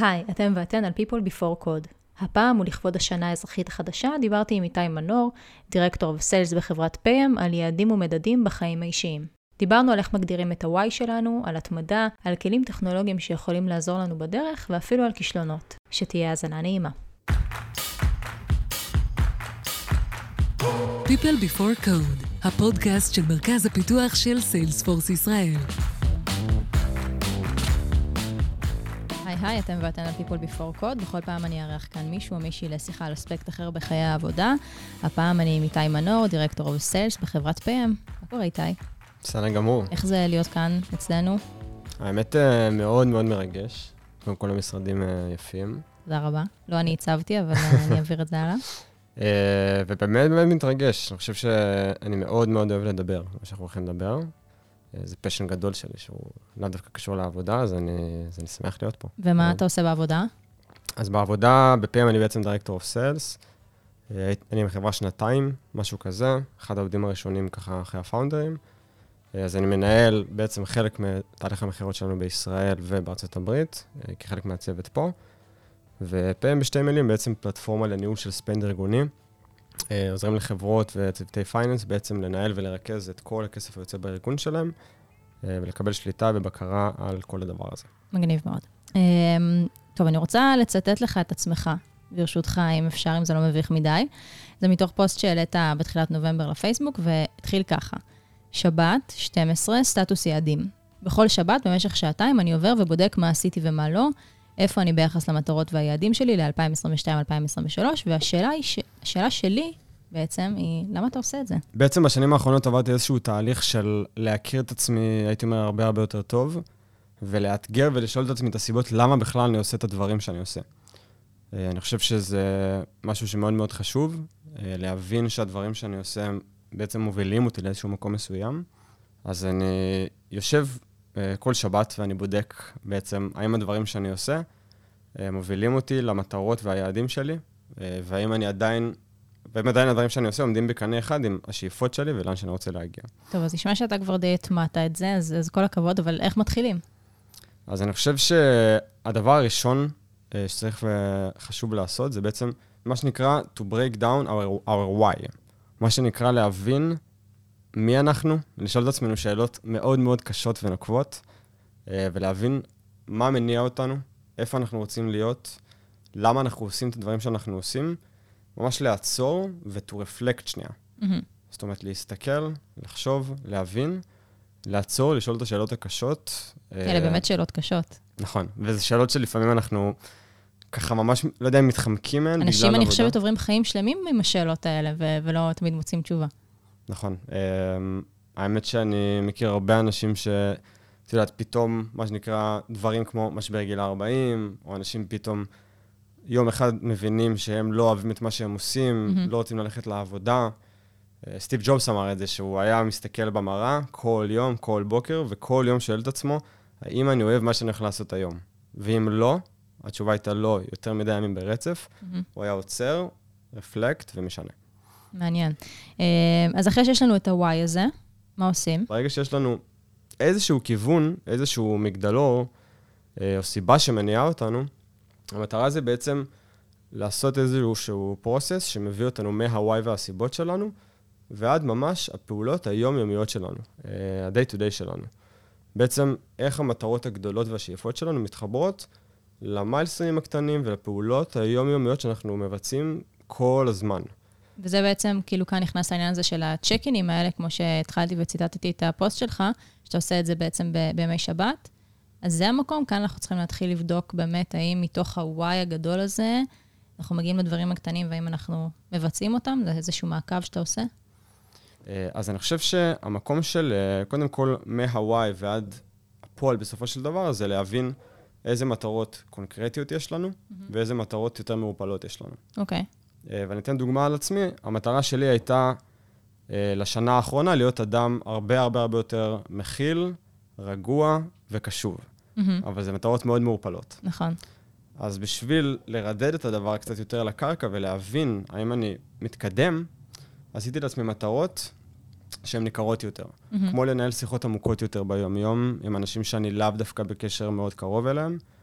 היי, אתם ואתן על People Before Code. הפעם ולכבוד השנה האזרחית החדשה דיברתי עם איתי מנור, דירקטור וסיילס בחברת פיים, על יעדים ומדדים בחיים האישיים. דיברנו על איך מגדירים את ה-Y שלנו, על התמדה, על כלים טכנולוגיים שיכולים לעזור לנו בדרך, ואפילו על כישלונות. שתהיה האזנה נעימה. People Before Code, הפודקאסט של מרכז הפיתוח של סיילספורס ישראל. היי אתם ואתן על People Before Code. בכל פעם אני אארח כאן מישהו או מישהי לשיחה על אספקט אחר בחיי העבודה. הפעם אני עם איתי מנור, דירקטור אוף סיילס בחברת PM. מה קורה איתי? בסדר גמור. איך זה להיות כאן אצלנו? האמת אה, מאוד מאוד מרגש. קודם כל המשרדים אה, יפים. תודה רבה. לא אני הצבתי, אבל אה, אני אעביר את זה הלאה. אה, ובאמת באמת מתרגש. אני חושב שאני מאוד מאוד אוהב לדבר, מה שאנחנו הולכים לדבר. אה, זה passion גדול שלי, שהוא לאו דווקא קשור לעבודה, אז אני, אז אני שמח להיות פה. ומה מאוד. אתה עושה בעבודה? אז בעבודה, ב-PayEm אני בעצם director of sales. אני בחברה שנתיים, משהו כזה, אחד העובדים הראשונים ככה אחרי ה founder ים. אה, אז אני מנהל בעצם חלק מתהליך המכירות שלנו בישראל ובארצות הברית, אה, כחלק מהצוות פה. ו-PayEm בשתי מילים בעצם פלטפורמה לניהול של spend ארגוני. אה, עוזרים לחברות וצוותי finance בעצם לנהל ולרכז את כל הכסף היוצא בארגון שלהם, אה, ולקבל שליטה ובקרה על כל הדבר הזה. מגניב מאוד. אמ, טוב, אני רוצה לצטט לך את עצמך, ברשותך, אם אפשר, אם זה לא מביך מדי. זה מתוך פוסט שהעלית בתחילת נובמבר לפייסבוק, והתחיל ככה: שבת, 12, סטטוס יעדים. בכל שבת, במשך שעתיים, אני עובר ובודק מה עשיתי ומה לא, איפה אני ביחס למטרות והיעדים שלי ל-2022-2023, והשאלה היא, ש... השאלה שלי בעצם היא, למה אתה עושה את זה? בעצם בשנים האחרונות עברתי איזשהו תהליך של להכיר את עצמי, הייתי אומר, הרבה הרבה יותר טוב, ולאתגר ולשאול את עצמי את הסיבות למה בכלל אני עושה את הדברים שאני עושה. אה, אני חושב שזה משהו שמאוד מאוד חשוב, אה, להבין שהדברים שאני עושה בעצם מובילים אותי לאיזשהו מקום מסוים. אז אני יושב אה, כל שבת ואני בודק בעצם האם הדברים שאני עושה מובילים אותי למטרות והיעדים שלי, והאם אני עדיין והאם עדיין הדברים שאני עושה עומדים בקנה אחד עם השאיפות שלי ולאן שאני רוצה להגיע. טוב, אז נשמע שאתה כבר די הטמעת את זה, אז, אז כל הכבוד, אבל איך מתחילים? אז אני חושב שהדבר הראשון אה, שצריך וחשוב לעשות, זה בעצם מה שנקרא to break down our, our why. מה שנקרא להבין מי אנחנו, לשאול את עצמנו שאלות מאוד מאוד קשות ונוקבות, אה, ולהבין מה מניע אותנו, איפה אנחנו רוצים להיות, למה אנחנו עושים את הדברים שאנחנו עושים, ממש לעצור ו-to reflect שנייה. Mm-hmm. זאת אומרת, להסתכל, לחשוב, להבין, לעצור, לשאול את השאלות הקשות. אלה באמת שאלות קשות. נכון, וזה שאלות שלפעמים אנחנו ככה ממש, לא יודע אם מתחמקים מהן. אנשים, אני חושבת, עוברים חיים שלמים עם השאלות האלה, ו- ולא תמיד מוצאים תשובה. נכון. האמת שאני מכיר הרבה אנשים ש... את יודעת, פתאום, מה שנקרא, דברים כמו משבר גיל 40, או אנשים פתאום יום אחד מבינים שהם לא אוהבים את מה שהם עושים, mm-hmm. לא רוצים ללכת לעבודה. סטיב ג'ובס אמר את זה, שהוא היה מסתכל במראה כל יום, כל בוקר, וכל יום שואל את עצמו, האם אני אוהב מה שאני הולך לעשות היום? ואם לא, התשובה הייתה לא, יותר מדי ימים ברצף, mm-hmm. הוא היה עוצר, רפלקט ומשנה. מעניין. אז אחרי שיש לנו את ה-Y הזה, מה עושים? ברגע שיש לנו איזשהו כיוון, איזשהו מגדלור, או סיבה שמניעה אותנו, המטרה זה בעצם לעשות איזשהו פרוסס שמביא אותנו מה-why והסיבות שלנו, ועד ממש הפעולות היומיומיות שלנו, ה-day to day שלנו. בעצם איך המטרות הגדולות והשאיפות שלנו מתחברות למיילסטרים הקטנים ולפעולות היומיומיות שאנחנו מבצעים כל הזמן. וזה בעצם, כאילו כאן נכנס לעניין הזה של הצ'ק-אינים האלה, כמו שהתחלתי וציטטתי את הפוסט שלך, שאתה עושה את זה בעצם בימי שבת. אז זה המקום, כאן אנחנו צריכים להתחיל לבדוק באמת האם מתוך ה-why הגדול הזה, אנחנו מגיעים לדברים הקטנים והאם אנחנו מבצעים אותם, זה איזשהו מעקב שאתה עושה? אז אני חושב שהמקום של, קודם כל, מה-why ועד הפועל בסופו של דבר, זה להבין איזה מטרות קונקרטיות יש לנו, mm-hmm. ואיזה מטרות יותר מעורפלות יש לנו. אוקיי. Okay. ואני אתן דוגמה על עצמי, המטרה שלי הייתה לשנה האחרונה להיות אדם הרבה הרבה הרבה יותר מכיל, רגוע וקשוב. Mm-hmm. אבל זה מטרות מאוד מעורפלות. נכון. אז בשביל לרדד את הדבר קצת יותר לקרקע ולהבין האם אני מתקדם, עשיתי לעצמי מטרות שהן ניכרות יותר. Mm-hmm. כמו לנהל שיחות עמוקות יותר ביום-יום עם אנשים שאני לאו דווקא בקשר מאוד קרוב אליהם, אה,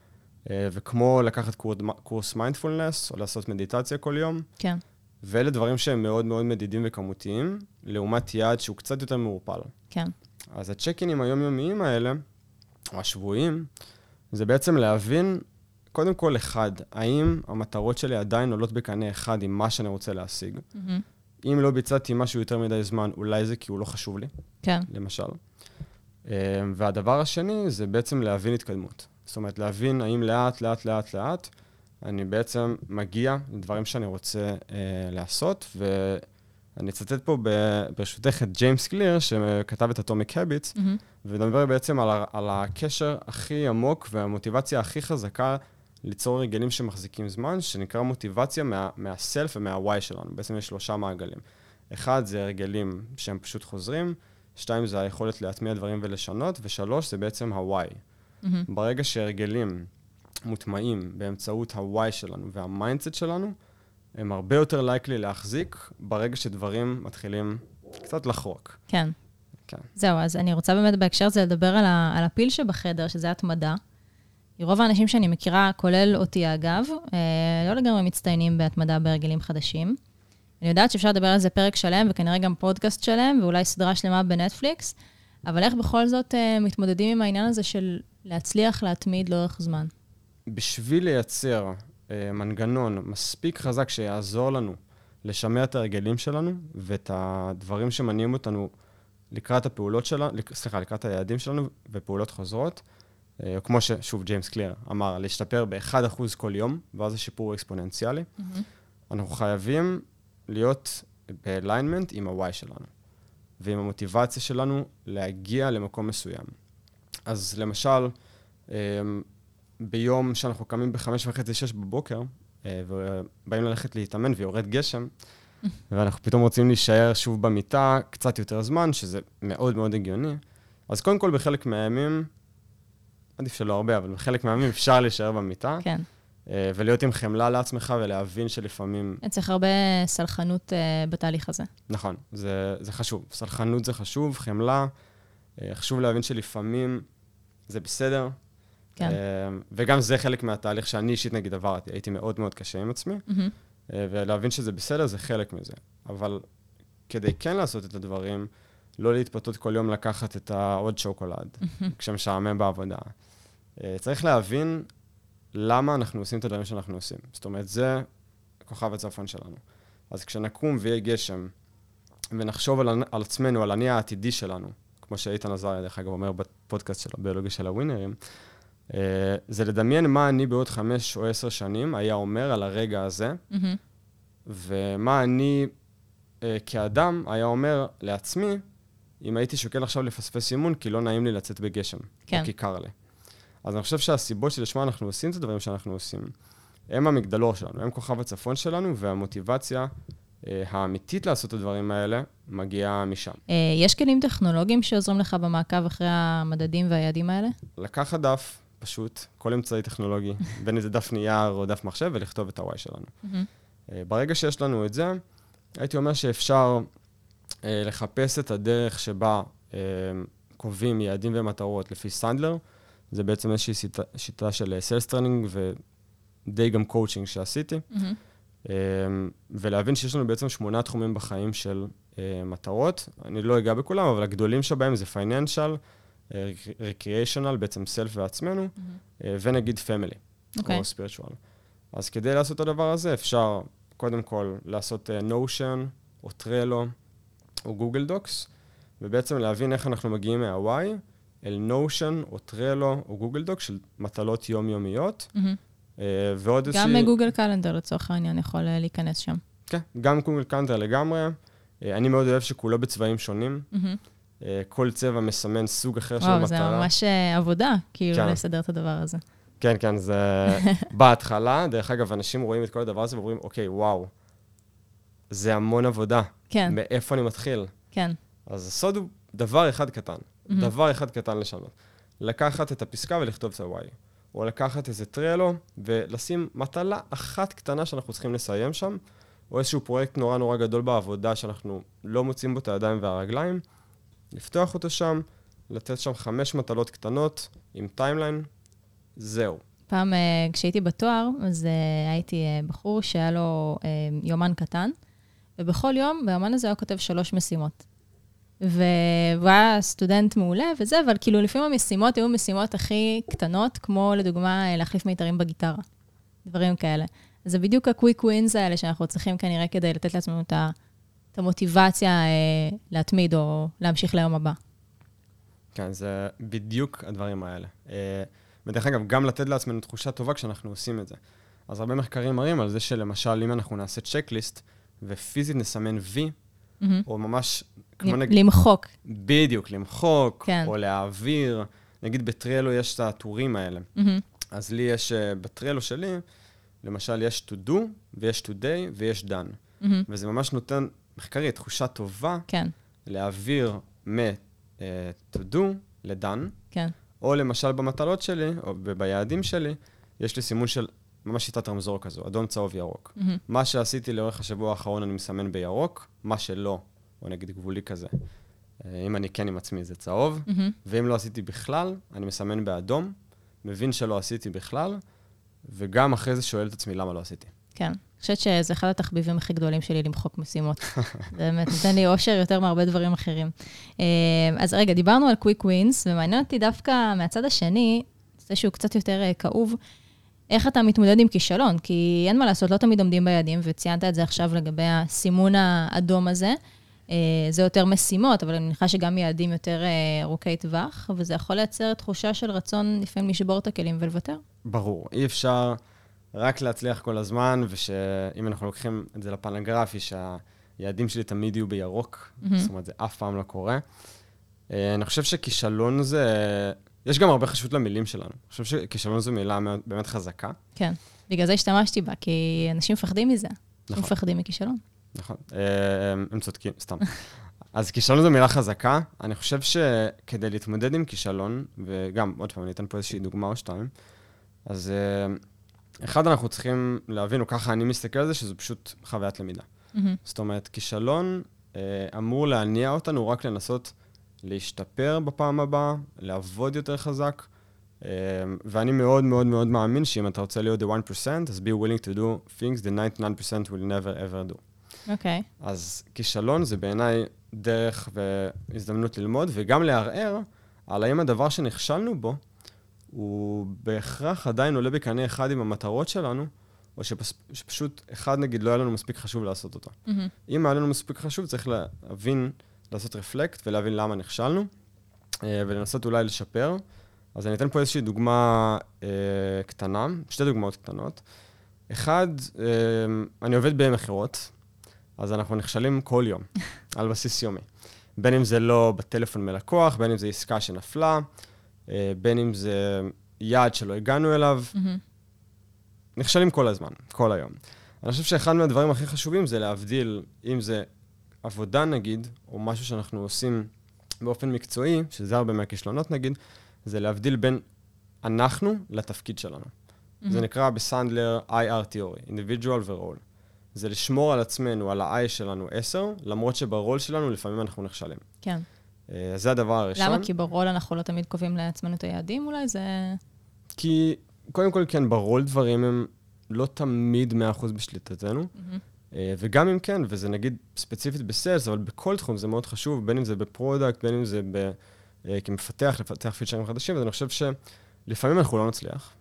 וכמו לקחת קורס- מיינדפולנס, או לעשות מדיטציה כל יום, כן. ואלה דברים שהם מאוד מאוד מדידים וכמותיים, לעומת יעד שהוא קצת יותר מעורפל. כן. אז הצ'ק-אינים היומיומיים האלה, או השבועיים, זה בעצם להבין, קודם כל, אחד, האם המטרות שלי עדיין עולות בקנה אחד עם מה שאני רוצה להשיג? מהמם. אם לא ביצעתי משהו יותר מדי זמן, אולי זה כי הוא לא חשוב לי, כן. למשל. אה, והדבר השני זה בעצם להבין התקדמות. זאת אומרת, להבין האם לאט, לאט, לאט, לאט, אני בעצם מגיע לדברים שאני רוצה אה, לעשות, ואני אצטט פה ב- ברשותך את ג'יימס קליר, שכתב את אטומיק הביטס, מהמם. ונדבר בעצם על, על הקשר הכי עמוק והמוטיבציה הכי חזקה ליצור רגלים שמחזיקים זמן, שנקרא מוטיבציה מה, מהסלף ומהוואי שלנו. בעצם יש שלושה מעגלים. אחד זה הרגלים שהם פשוט חוזרים, שתיים זה היכולת להטמיע דברים ולשנות, ושלוש זה בעצם הוואי. מהמם. ברגע שהרגלים מוטמעים באמצעות ה why שלנו וה mindset שלנו, הם הרבה יותר likely להחזיק ברגע שדברים מתחילים קצת לחרוק. כן. כן. זהו, אז אני רוצה באמת בהקשר הזה לדבר על, ה, על הפיל שבחדר, שזה התמדה. רוב האנשים שאני מכירה, כולל אותי אגב, אה, לא לגמרי מצטיינים בהתמדה בהרגלים חדשים. אני יודעת שאפשר לדבר על זה פרק שלם, וכנראה גם פודקאסט שלם, ואולי סדרה שלמה בנטפליקס, אבל איך בכל זאת אה, מתמודדים עם העניין הזה של להצליח להתמיד לאורך זמן? בשביל לייצר אה, מנגנון מספיק חזק שיעזור לנו לשמר את ההרגלים שלנו ואת הדברים שמניעים אותנו לקראת הפעולות שלנו, סליחה, לקראת היעדים שלנו ופעולות חוזרות, אה, כמו ששוב ג'יימס קליר אמר, להשתפר ב-1% כל יום, ואז השיפור הוא אקספוננציאלי. אנחנו חייבים להיות באליינמנט עם ה-Y שלנו, ועם המוטיבציה שלנו להגיע למקום מסוים. אז למשל, אמ, ביום שאנחנו קמים בחמש וחצי, שש בבוקר, אה, ובאים ללכת להתאמן ויורד גשם, ואנחנו פתאום רוצים להישאר שוב במיטה קצת יותר זמן, שזה מאוד מאוד הגיוני. אז קודם כל, בחלק מהימים, עדיף שלא הרבה, אבל בחלק מהימים אפשר להישאר במיטה, כן. אה, ולהיות עם חמלה לעצמך ולהבין שלפעמים צריך הרבה סלחנות אה, בתהליך הזה. נכון, זה, זה חשוב. סלחנות זה חשוב, חמלה. חשוב להבין שלפעמים זה בסדר. כן. אה, וגם זה חלק מהתהליך שאני אישית נגיד עברתי. הייתי מאוד מאוד קשה עם עצמי. אה, ולהבין שזה בסדר זה חלק מזה. אבל כדי כן לעשות את הדברים, לא להתפתות כל יום לקחת את העוד שוקולד, כשמשעמם בעבודה. אה, צריך להבין למה אנחנו עושים את הדברים שאנחנו עושים. זאת אומרת, זה כוכב הצפון שלנו. אז כשנקום ויהיה גשם, ונחשוב על, על עצמנו, על אני העתידי שלנו, כמו שאיתן עזריה, דרך אגב, אומר בפודקאסט של הביולוגיה של הווינרים, אה, זה לדמיין מה אני בעוד חמש או עשר שנים היה אומר על הרגע הזה, מהמם. ומה אני אה, כאדם היה אומר לעצמי, אם הייתי שוקל עכשיו לפספס אימון, כי לא נעים לי לצאת בגשם, כן. או כי קר לי. אז אני חושב שהסיבות שלשמה אנחנו עושים את הדברים שאנחנו עושים, הם המגדלור שלנו, הם כוכב הצפון שלנו, והמוטיבציה האמיתית לעשות את הדברים האלה מגיעה משם. אה, יש כלים טכנולוגיים שעוזרים לך במעקב אחרי המדדים והיעדים האלה? לקחת דף, פשוט, כל אמצעי טכנולוגי, בין אם זה דף נייר או דף מחשב, ולכתוב את ה-Y שלנו. אה, ברגע שיש לנו את זה, הייתי אומר שאפשר אה, לחפש את הדרך שבה אה, קובעים יעדים ומטרות לפי סנדלר. זה בעצם איזושהי שיטה, שיטה של sales training ודי גם קואוצ'ינג שעשיתי. מהמם. אה, ולהבין שיש לנו בעצם שמונה תחומים בחיים של אה, מטרות. אני לא אגע בכולם, אבל הגדולים שבהם זה financial, recreational, בעצם self ועצמנו, אה, ונגיד family, אוקיי. או spiritual. אז כדי לעשות את הדבר הזה, אפשר קודם כל לעשות Notion, או Trello, או Google Docs, ובעצם להבין איך אנחנו מגיעים מה-why אל Notion, או Trello, או Google Docs של מטלות יומיומיות, מהמם. אה, ועוד איזושהי... גם Google Calendar לצורך העניין יכול אה, להיכנס שם. כן, גם Google Calendar לגמרי. אה, אני מאוד אוהב שכולו בצבעים שונים. כל צבע מסמן סוג אחר של וואו, זה מטרה. ממש עבודה, כאילו, כן. לסדר את הדבר הזה. כן, כן, זה בהתחלה. דרך אגב, אנשים רואים את כל הדבר הזה ואומרים, אוקיי, וואו, זה המון עבודה. כן, מאיפה אני מתחיל? כן. אז הסוד הוא דבר אחד קטן. דבר אחד קטן לשנות. לקחת את הפסקה ולכתוב את ה-Y. או לקחת איזה טרלו ולשים מטלה אחת קטנה שאנחנו צריכים לסיים שם, או איזשהו פרויקט נורא נורא גדול בעבודה שאנחנו לא מוצאים בו את הידיים והרגליים, לפתוח אותו שם, לתת שם חמש מטלות קטנות עם timeline, זהו. פעם, אה, כשהייתי בתואר, אז אה, הייתי אה, בחור שהיה לו יומן קטן, ובכל יום, ביומן הזה היה כותב שלוש משימות. והוא היה סטודנט מעולה וזה, אבל כאילו לפעמים המשימות היו משימות הכי קטנות, כמו לדוגמה אה, להחליף מיתרים בגיטרה. דברים כאלה. אז זה בדיוק ה quick wins האלה שאנחנו צריכים כנראה כדי לתת לעצמנו את את המוטיבציה אה, להתמיד או להמשיך ליום הבא. כן, זה בדיוק הדברים האלה. אה, ודרך אגב, גם לתת לעצמנו תחושה טובה כשאנחנו עושים את זה. אז הרבה מחקרים מראים על זה שלמשל, אם אנחנו נעשה צ'קליסט, ופיזית נסמן וי, מהמם. או ממש, כמו נגיד, למחוק. בדיוק, למחוק, כן. או להעביר. נגיד בטרלו יש את הטורים האלה. מהמם. אז לי יש, אה, בטרלו שלי, למשל, יש to do, ויש today, ויש done. מהמם. וזה ממש נותן, מחקרית, תחושה טובה כן, להעביר מ-to do ל-done, כן. או למשל במטלות שלי, או ביעדים שלי, יש לי סימון של ממש שיטת רמזור כזו, אדום, צהוב, ירוק. מהמם. מה שעשיתי לאורך השבוע האחרון אני מסמן בירוק, מה שלא, או נגיד גבולי כזה. אה, אם אני כן עם עצמי זה צהוב, מהמם. ואם לא עשיתי בכלל, אני מסמן באדום, מבין שלא עשיתי בכלל, וגם אחרי זה שואל את עצמי למה לא עשיתי. כן. אני חושבת שזה אחד התחביבים הכי גדולים שלי למחוק משימות. זה באמת נותן לי אושר יותר מהרבה דברים אחרים. אה, אז רגע, דיברנו על קוויק ווינס, ומעניין אותי דווקא מהצד השני, זה שהוא קצת יותר אה, כאוב, איך אתה מתמודד עם כישלון? כי אין מה לעשות, לא תמיד עומדים ביעדים, וציינת את זה עכשיו לגבי הסימון האדום הזה. אה, זה יותר משימות, אבל אני מניחה שגם יעדים יותר אה, ארוכי טווח, וזה יכול לייצר תחושה של רצון לפעמים לשבור את הכלים ולוותר. ברור, אי אפשר רק להצליח כל הזמן, ושאם אנחנו לוקחים את זה לפן הגרפי, שהיעדים שלי תמיד יהיו בירוק, מהמם. זאת אומרת, זה אף פעם לא קורה. אה, אני חושב שכישלון זה... יש גם הרבה חשיבות למילים שלנו. אני חושב שכישלון זו מילה באמת חזקה. כן. בגלל זה השתמשתי בה, כי אנשים מפחדים מזה. נכון. מפחדים מכישלון. נכון, אה, הם צודקים, סתם. אז כישלון זו מילה חזקה. אני חושב שכדי להתמודד עם כישלון, וגם, עוד פעם, אני אתן פה איזושהי דוגמה או שתיים, אז אה, אחד, אנחנו צריכים להבין, או ככה אני מסתכל על זה, שזו פשוט חוויית למידה. מהמם. זאת אומרת, כישלון אה, אמור להניע אותנו רק לנסות להשתפר בפעם הבאה, לעבוד יותר חזק, אה, ואני מאוד מאוד מאוד מאמין שאם אתה רוצה להיות the 1%, אז be willing to do things the 99% will never ever do. אוקיי. אז כישלון זה בעיניי דרך והזדמנות ללמוד, וגם לערער על האם הדבר שנכשלנו בו, הוא בהכרח עדיין עולה בקנה אחד עם המטרות שלנו, או שפס, שפשוט, אחד נגיד, לא היה לנו מספיק חשוב לעשות אותו. מהמם. אם היה לנו מספיק חשוב, צריך להבין, לעשות רפלקט ולהבין למה נכשלנו, אה, ולנסות אולי לשפר. אז אני אתן פה איזושהי דוגמה אה, קטנה, שתי דוגמאות קטנות. אחד, אה, אני עובד במכירות, אז אנחנו נכשלים כל יום, על בסיס יומי. בין אם זה לא בטלפון מלקוח, בין אם זה עסקה שנפלה, אה, בין אם זה יעד שלא הגענו אליו, מהמם. נכשלים כל הזמן, כל היום. אני חושב שאחד מהדברים הכי חשובים זה להבדיל, אם זה עבודה נגיד, או משהו שאנחנו עושים באופן מקצועי, שזה הרבה מהכישלונות נגיד, זה להבדיל בין אנחנו לתפקיד שלנו. זה נקרא בסנדלר IR Theory, individual ו-role. זה לשמור על עצמנו, על ה-I שלנו 10, למרות שברול שלנו לפעמים אנחנו נכשלים. כן. אה, זה הדבר הראשון. למה? כי ברול אנחנו לא תמיד קובעים לעצמנו את היעדים אולי? זה... כי קודם כל, כן, ברול דברים הם לא תמיד 100% בשליטתנו. אה, וגם אם כן, וזה נגיד ספציפית ב sales, אבל בכל תחום זה מאוד חשוב, בין אם זה ב product, בין אם זה ב, אה, כמפתח, לפתח פיצ'רים חדשים, אז אני חושב שלפעמים אנחנו לא נצליח,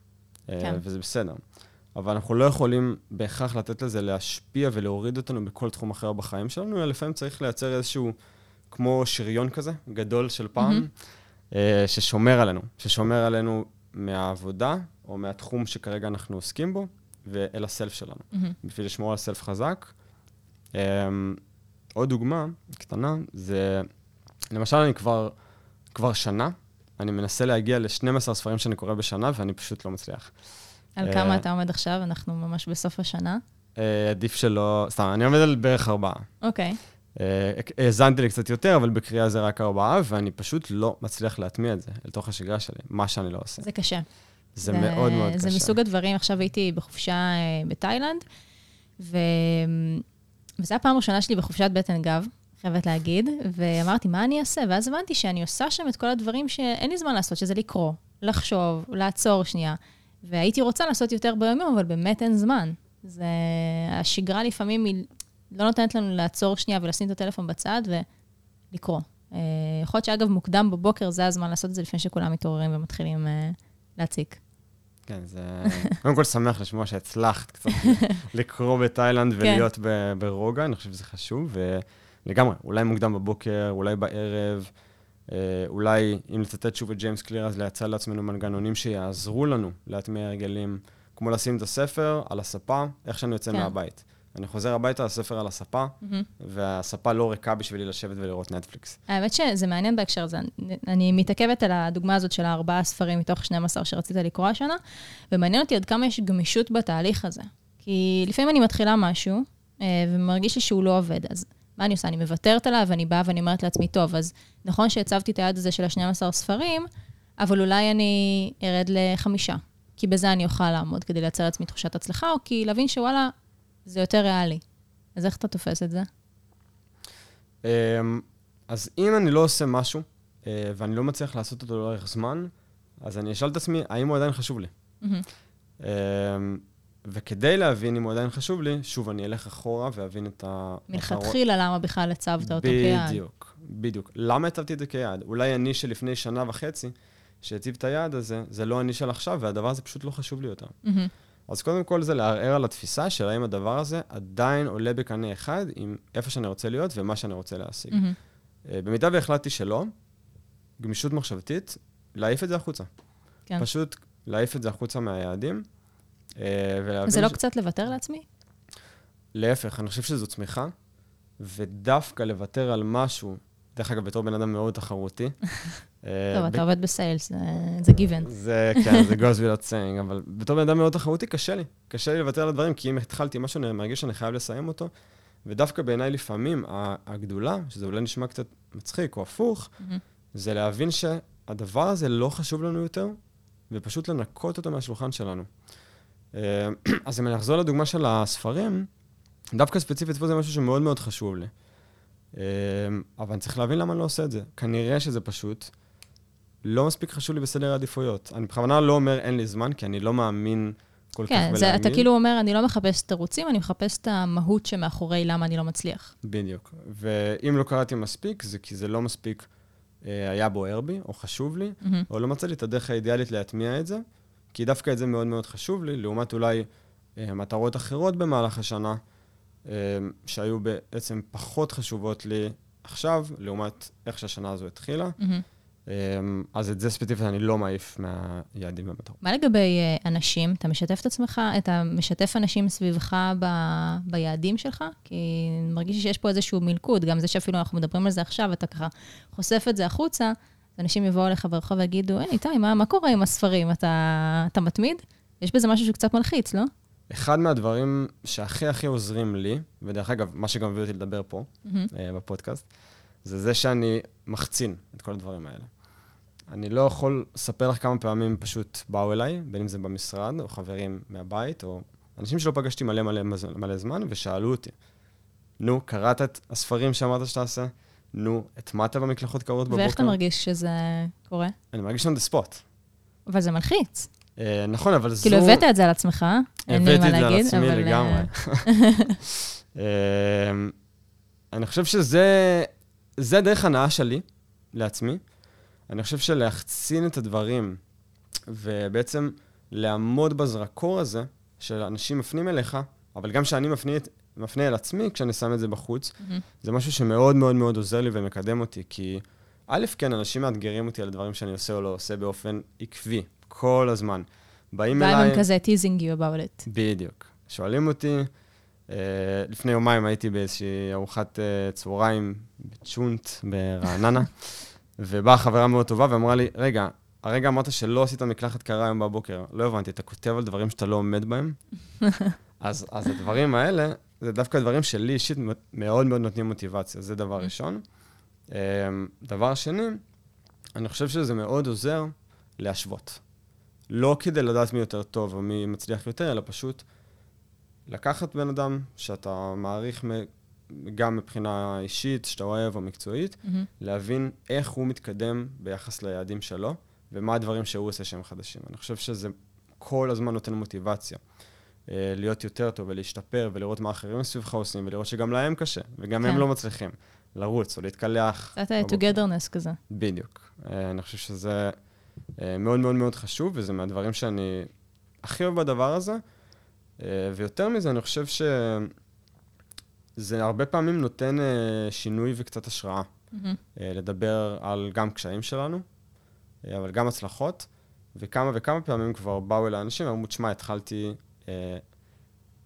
כן. וזה בסדר. אבל אנחנו לא יכולים בהכרח לתת לזה להשפיע ולהוריד אותנו בכל תחום אחר בחיים שלנו, אלא לפעמים צריך לייצר איזשהו, כמו שריון כזה, גדול של פעם. אה, ששומר עלינו, ששומר עלינו מהעבודה, או מהתחום שכרגע אנחנו עוסקים בו, ואל הסלף שלנו. מהמם. בשביל לשמור על סלף חזק. Um, עוד דוגמה קטנה, זה, למשל, אני כבר, כבר שנה, אני מנסה להגיע ל-12 ספרים שאני קורא בשנה, ואני פשוט לא מצליח. על אה, כמה אתה עומד עכשיו? אנחנו ממש בסוף השנה. Uh, עדיף שלא, סתם, אני עומד על בערך ארבעה. אוקיי. אה, האזנתי לי קצת יותר, אבל בקריאה זה רק ארבעה, ואני פשוט לא מצליח להטמיע את זה אל תוך השגרה שלי, מה שאני לא עושה. זה קשה. זה מאוד מאוד קשה. זה מסוג הדברים, עכשיו הייתי בחופשה אה, בתאילנד, ו... וזו הפעם הראשונה שלי בחופשת בטן גב, חייבת להגיד, ואמרתי, מה אני אעשה? ואז הבנתי שאני עושה שם את כל הדברים שאין לי זמן לעשות, שזה לקרוא, לחשוב, לעצור שנייה. והייתי רוצה לעשות יותר ביום-יום, אבל באמת אין זמן. זה... השגרה לפעמים היא לא נותנת לנו לעצור שנייה ולשים את הטלפון בצד ולקרוא. אה, יכול להיות שאגב, מוקדם בבוקר זה הזמן לעשות את זה לפני שכולם מתעוררים ומתחילים אה, להציק. כן, זה... קודם כל שמח לשמוע שהצלחת קצת לקרוא בתאילנד כן. ולהיות ברוגע, אני חושב שזה חשוב, ולגמרי, אולי מוקדם בבוקר, אולי בערב, אולי, אם לצטט שוב את ג'יימס קליר, אז לייצר לעצמנו מנגנונים שיעזרו לנו להטמיע הרגלים, כמו לשים את הספר על הספה, איך שאני יוצא כן. מהבית. אני חוזר הביתה, הספר על הספה, והספה לא ריקה בשבילי לשבת ולראות נטפליקס. האמת שזה מעניין בהקשר הזה. אני- אני מתעכבת על הדוגמה הזאת של הארבעה ספרים מתוך 12 שרצית לקרוא השנה, ומעניין אותי עד כמה יש גמישות בתהליך הזה. כי לפעמים אני מתחילה משהו, אה, ומרגיש לי שהוא לא עובד, אז מה אני עושה? אני מוותרת עליו, ואני באה ואני אומרת לעצמי, טוב, אז נכון שהצבתי את היעד הזה של ה-12 ספרים, אבל אולי אני ארד לחמישה, כי בזה אני אוכל לעמוד כדי לייצר לעצמי תחושת הצלחה, או כי להבין שוואלה, זה יותר ריאלי. אז איך אתה תופס את זה? אמ, אז אם אני לא עושה משהו, אה, ואני לא מצליח לעשות אותו לאורך זמן, אז אני אשאל את עצמי, האם הוא עדיין חשוב לי? מהמם. וכדי להבין אם הוא עדיין חשוב לי, שוב, אני אלך אחורה ואבין את ה... מלכתחילה, למה בכלל הצבת אותו כיעד? בדיוק, בדיוק. למה הצבתי את זה כיעד? אולי אני שלפני שנה וחצי, שהציב את היעד הזה, זה לא אני של עכשיו, והדבר הזה פשוט לא חשוב לי יותר. מהמם. אז קודם כל זה לערער על התפיסה של האם הדבר הזה עדיין עולה בקנה אחד עם איפה שאני רוצה להיות ומה שאני רוצה להשיג. אה, במידה והחלטתי שלא, גמישות מחשבתית, להעיף את זה החוצה. כן. פשוט להעיף את זה החוצה מהיעדים. זה לא ש- קצת לוותר לעצמי? להפך, אני חושב שזו צמיחה, ודווקא לוותר על משהו, דרך אגב, בתור בן אדם מאוד תחרותי. אה, טוב, אתה עובד בסיילס, זה- זה גיוון. זה, כן, זה goes without saying, אבל בתור בן אדם מאוד תחרותי, קשה לי. קשה לי לוותר על הדברים, כי אם התחלתי משהו, אני מרגיש שאני חייב לסיים אותו. ודווקא בעיניי לפעמים, הגדולה, שזה אולי נשמע קצת מצחיק או הפוך. זה להבין שהדבר הזה לא חשוב לנו יותר, ופשוט לנקות אותו מהשולחן שלנו. אה, אז אם אני אחזור לדוגמה של הספרים, דווקא ספציפית פה זה משהו שמאוד מאוד חשוב לי. אה, אבל אני צריך להבין למה אני לא עושה את זה. כנראה שזה פשוט לא מספיק חשוב לי בסדר העדיפויות. אני בכוונה לא אומר אין לי זמן, כי אני לא מאמין כל כן, כך בלהאמין. אתה כאילו אומר, אני לא מחפש תירוצים, אני מחפש את המהות שמאחורי למה אני לא מצליח. בדיוק. ואם לא קראתי מספיק, זה כי זה לא מספיק אה, היה בוער בי, או חשוב לי, מהמם. או לא מצאתי את הדרך האידיאלית להטמיע את זה, כי דווקא את זה מאוד מאוד חשוב לי, לעומת אולי אה, מטרות אחרות במהלך השנה, אה, שהיו בעצם פחות חשובות לי עכשיו, לעומת איך שהשנה הזו התחילה. מהמם. אה, אז את זה ספציפית אני לא מעיף מהיעדים והמטרות. מה לגבי אה, אנשים? אתה משתף את עצמך, אתה משתף אנשים סביבך ב, ביעדים שלך? כי אני מרגיש שיש פה איזשהו מלכוד, גם זה שאפילו אנחנו מדברים על זה עכשיו, אתה ככה חושף את זה החוצה, אנשים יבואו אליך ברחוב ויגידו, היי, איתי, מה, מה קורה עם הספרים? אתה, אתה מתמיד? יש בזה משהו שקצת מלחיץ, לא? אחד מהדברים שהכי הכי עוזרים לי, ודרך אגב, מה שגם הביא אותי לדבר פה. אה, בפודקאסט, זה זה שאני מחצין את כל הדברים האלה. אני לא יכול לספר לך כמה פעמים פשוט באו אליי, בין אם זה במשרד, או חברים מהבית, או אנשים שלא פגשתי מלא מלא, מלא זמן, ושאלו אותי, נו, קראת את הספרים שאמרת שתעשה? נו, הטמעת במקלחות קרות בבוקר? ואיך אתה מרגיש שזה קורה? אני מרגיש on the spot. אבל זה מלחיץ. אה, נכון, אבל זו... כאילו, הבאת את זה על עצמך, אין לי הבאתי מה את זה על להגיד, עצמי אבל... לגמרי. אה, אמ, אני חושב שזה זה דרך הנאה שלי לעצמי. אני חושב שלהחצין את הדברים ובעצם לעמוד בזרקור הזה שאנשים מפנים אליך, אבל גם שאני מפנה, את- מפנה אל עצמי כשאני שם את זה בחוץ, מהמם. זה משהו שמאוד מאוד מאוד עוזר לי ומקדם אותי, כי א', כן, אנשים מאתגרים אותי על הדברים שאני עושה או לא עושה באופן עקבי, כל הזמן. באים אליי... הם כזה teasing you about it. בדיוק. שואלים אותי, אה, לפני יומיים הייתי באיזושהי ארוחת אה, צהריים בצ'ונט ברעננה, ובאה חברה מאוד טובה ואמרה לי, רגע, הרגע אמרת שלא עשית מקלחת קרה היום בבוקר. לא הבנתי, אתה כותב על דברים שאתה לא עומד בהם? אז, אז הדברים האלה, זה דווקא דברים שלי אישית מאוד מאוד נותנים מוטיבציה, זה דבר ראשון. אה, דבר שני, אני חושב שזה מאוד עוזר להשוות. לא כדי לדעת מי יותר טוב או מי מצליח יותר, אלא פשוט לקחת בן אדם שאתה מעריך גם מבחינה אישית, שאתה אוהב או מקצועית, מהמם. להבין איך הוא מתקדם ביחס ליעדים שלו, ומה הדברים שהוא עושה שהם חדשים. אני חושב שזה כל הזמן נותן מוטיבציה. אה, להיות יותר טוב ולהשתפר ולראות מה אחרים סביבך עושים ולראות שגם להם קשה, וגם כן. הם לא מצליחים לרוץ או להתקלח. קצת אה, בבוקר. togetherness כזה. בדיוק. אה, אני חושב שזה אה, מאוד מאוד מאוד חשוב, וזה מהדברים שאני הכי אוהב בדבר הזה. ויותר מזה, אני חושב שזה הרבה פעמים נותן שינוי וקצת השראה. אה, לדבר על גם קשיים שלנו, אבל גם הצלחות, וכמה וכמה פעמים כבר באו אליי אנשים ואמרו, תשמע, התחלתי אה,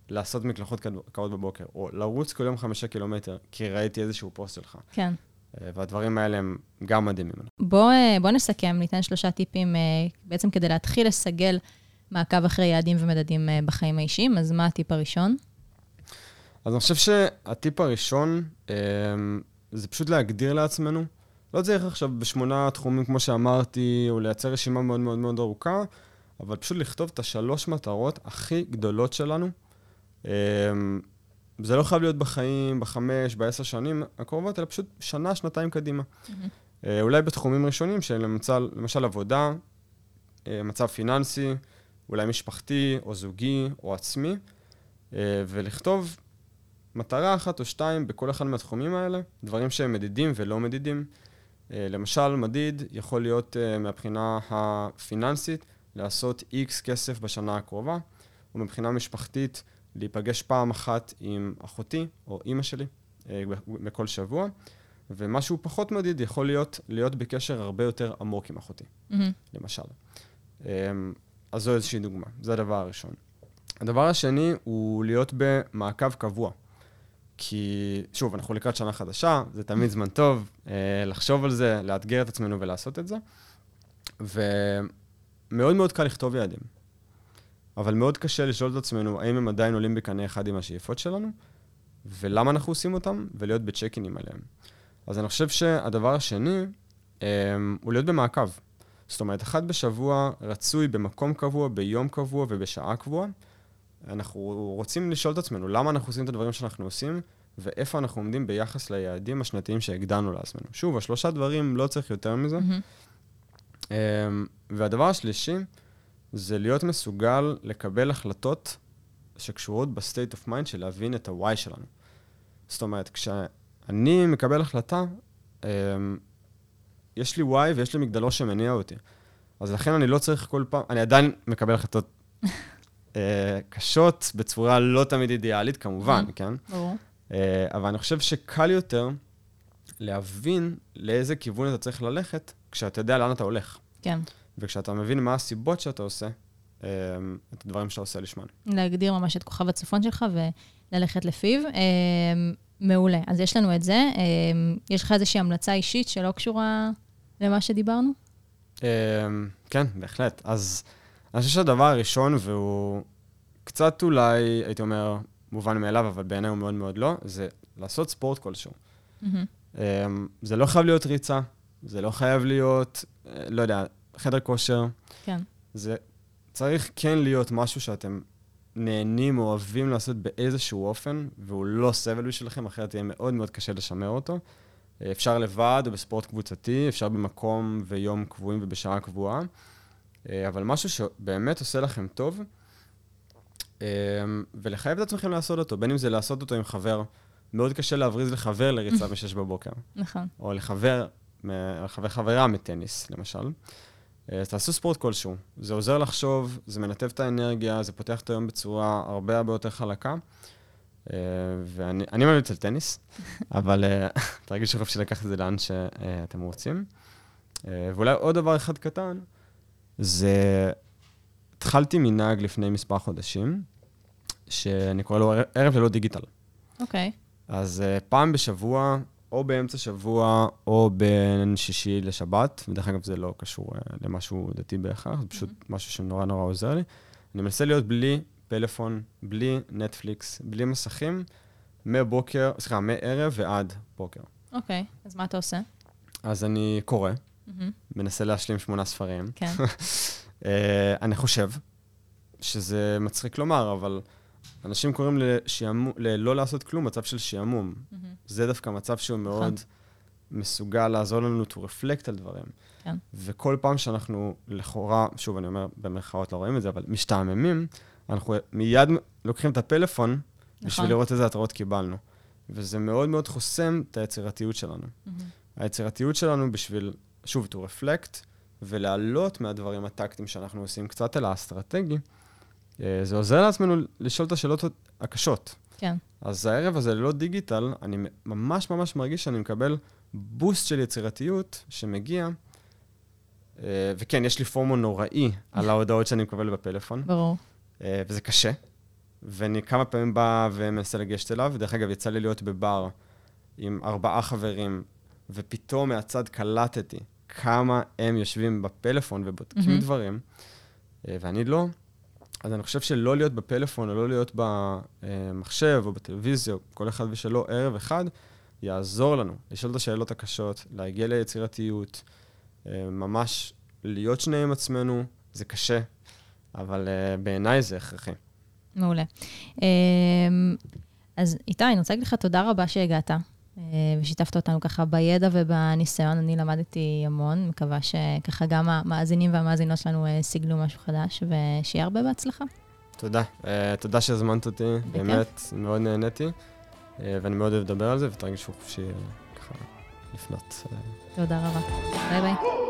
לעשות מקלחות קרות בבוקר, או לרוץ כל יום חמישה קילומטר, כי ראיתי איזשהו פוסט שלך. כן. אה, והדברים האלה הם גם מדהימים. בוא, אה, בוא נסכם, ניתן שלושה טיפים אה, בעצם כדי להתחיל לסגל מעקב אחרי יעדים ומדדים אה, בחיים האישיים. אז מה הטיפ הראשון? אז אני חושב שהטיפ הראשון אה, זה פשוט להגדיר לעצמנו. לא צריך עכשיו בשמונה תחומים, כמו שאמרתי, או לייצר רשימה מאוד מאוד מאוד ארוכה, אבל פשוט לכתוב את השלוש מטרות הכי גדולות שלנו. אה, זה לא חייב להיות בחיים, בחמש, בעשר שנים הקרובות, אלא פשוט שנה, שנתיים קדימה. אה, אולי בתחומים ראשונים, של למשל, למשל עבודה, אה, מצב פיננסי, אולי משפחתי, או זוגי, או עצמי, אה, ולכתוב מטרה אחת או שתיים בכל אחד מהתחומים האלה, דברים שהם מדידים ולא מדידים. למשל, מדיד יכול להיות מהבחינה הפיננסית, לעשות X כסף בשנה הקרובה, או מבחינה משפחתית, להיפגש פעם אחת עם אחותי או אימא שלי אה, בכל שבוע, ומשהו פחות מדיד יכול להיות להיות בקשר הרבה יותר עמוק עם אחותי, מהמם. למשל. אמ, אז זו איזושהי דוגמה, זה הדבר הראשון. הדבר השני הוא להיות במעקב קבוע. כי, שוב, אנחנו לקראת שנה חדשה, זה תמיד זמן טוב אה, לחשוב על זה, לאתגר את עצמנו ולעשות את זה. ומאוד מאוד קל לכתוב יעדים. אבל מאוד קשה לשאול את עצמנו האם הם עדיין עולים בקנה אחד עם השאיפות שלנו, ולמה אנחנו עושים אותם, ולהיות בצ'ק-אינים עליהם. אז אני חושב שהדבר השני אה, הוא להיות במעקב. זאת אומרת, אחד בשבוע רצוי במקום קבוע, ביום קבוע ובשעה קבועה. אנחנו רוצים לשאול את עצמנו למה אנחנו עושים את הדברים שאנחנו עושים, ואיפה אנחנו עומדים ביחס ליעדים השנתיים שהגדרנו לעצמנו. שוב, השלושה דברים, לא צריך יותר מזה. מהמם. והדבר השלישי, זה להיות מסוגל לקבל החלטות שקשורות ב state of mind של להבין את ה-why שלנו. זאת אומרת, כשאני מקבל החלטה, אמ, יש לי why ויש לי מגדלור שמניע אותי. אז לכן אני לא צריך כל פעם, אני עדיין מקבל החלטות אה, קשות, בצורה לא תמיד אידיאלית, כמובן. כן? ברור. אה, אבל אני חושב שקל יותר להבין לאיזה כיוון אתה צריך ללכת כשאתה יודע לאן אתה הולך. כן. וכשאתה מבין מה הסיבות שאתה עושה, אה, את הדברים שאתה עושה לשמן. להגדיר ממש את כוכב הצפון שלך וללכת לפיו. אה, מעולה. אז יש לנו את זה. אה, יש לך איזושהי המלצה אישית שלא קשורה למה שדיברנו? כן, בהחלט. אז אני חושב שהדבר הראשון, והוא קצת אולי, הייתי אומר, מובן מאליו, אבל בעיניי הוא מאוד מאוד לא, זה לעשות ספורט כלשהו. זה לא חייב להיות ריצה, זה לא חייב להיות, אה, לא יודע, חדר כושר. כן. זה צריך כן להיות משהו שאתם נהנים או אוהבים לעשות באיזשהו אופן, והוא לא סבל בשבילכם, אחרת יהיה מאוד מאוד קשה לשמר אותו. אה, אפשר לבד או בספורט קבוצתי, אפשר במקום ויום קבועים ובשעה קבועה, אה, אבל משהו שבאמת עושה לכם טוב, אה, ולחייב את עצמכם לעשות אותו, בין אם זה לעשות אותו עם חבר. מאוד קשה להבריז לחבר לריצה ב-6 בבוקר. נכון. או לחבר, לחבר חברה מטניס, למשל. אה, אז תעשו ספורט כלשהו. זה עוזר לחשוב, זה מנתב את האנרגיה, זה פותח את היום בצורה הרבה הרבה יותר חלקה. אה, ואני אני ממליץ על טניס, אבל אה, תרגישו חופשי לקחת את זה לאן שאתם רוצים. אה, ואולי עוד דבר אחד קטן, זה... התחלתי מנהג לפני מספר חודשים, שאני קורא לו ערב ללא דיגיטל. אוקיי. אז uh, פעם בשבוע, או באמצע שבוע, או בין שישי לשבת, ודרך אגב זה לא קשור uh, למשהו דתי בהכרח, זה פשוט משהו שנורא נורא עוזר לי. אני מנסה להיות בלי פלאפון, בלי נטפליקס, בלי מסכים, מבוקר, סליחה, מערב ועד בוקר. אוקיי. אז מה אתה עושה? אז אני קורא, מהמם. מנסה להשלים שמונה ספרים. כן. Uh, אני חושב שזה מצחיק לומר, אבל אנשים קוראים לשעמום, ללא לעשות כלום מצב של שעמום. מהמם. זה דווקא מצב שהוא מאוד מסוגל לעזור לנו to reflect על דברים. כן. וכל פעם שאנחנו לכאורה, שוב, אני אומר, במרכאות לא רואים את זה, אבל משתעממים, אנחנו מיד לוקחים את הפלאפון נכון. בשביל לראות איזה התראות קיבלנו. וזה מאוד מאוד חוסם את היצירתיות שלנו. היצירתיות שלנו בשביל, שוב, to reflect, ולהעלות מהדברים הטקטיים שאנחנו עושים קצת אל האסטרטגי, אה, זה עוזר לעצמנו לשאול את השאלות הקשות. כן. אז הערב הזה ללא דיגיטל, אני ממש ממש מרגיש שאני מקבל בוסט של יצירתיות שמגיע, אה, וכן, יש לי פומו נוראי על ההודעות שאני מקבל בפלאפון, ברור. אה, וזה קשה, ואני כמה פעמים בא ומנסה לגשת אליו. דרך אגב, יצא לי להיות בבר עם ארבעה חברים, ופתאום מהצד קלטתי כמה הם יושבים בפלאפון ובודקים מהמם. דברים, אה, ואני לא. אז אני חושב שלא להיות בפלאפון או לא להיות במחשב או בטלוויזיה, או כל אחד ושלו ערב אחד, יעזור לנו לשאול את השאלות הקשות, להגיע ליצירתיות, אה, ממש להיות שני עם עצמנו, זה קשה, אבל אה, בעיניי זה הכרחי. מעולה. אמ, אז איתי, אני רוצה להגיד לך תודה רבה שהגעת, אה, ושיתפת אותנו ככה בידע ובניסיון. אני למדתי המון, מקווה שככה גם המאזינים והמאזינות שלנו אה, סיגלו משהו חדש, ושיהיה הרבה בהצלחה. תודה. אה, תודה שהזמנת אותי, באמת, מאוד נהניתי, אה, ואני מאוד אוהב לדבר על זה, ותרגישו חופשי אה, ככה לפנות. אה, תודה רבה. ביי ביי.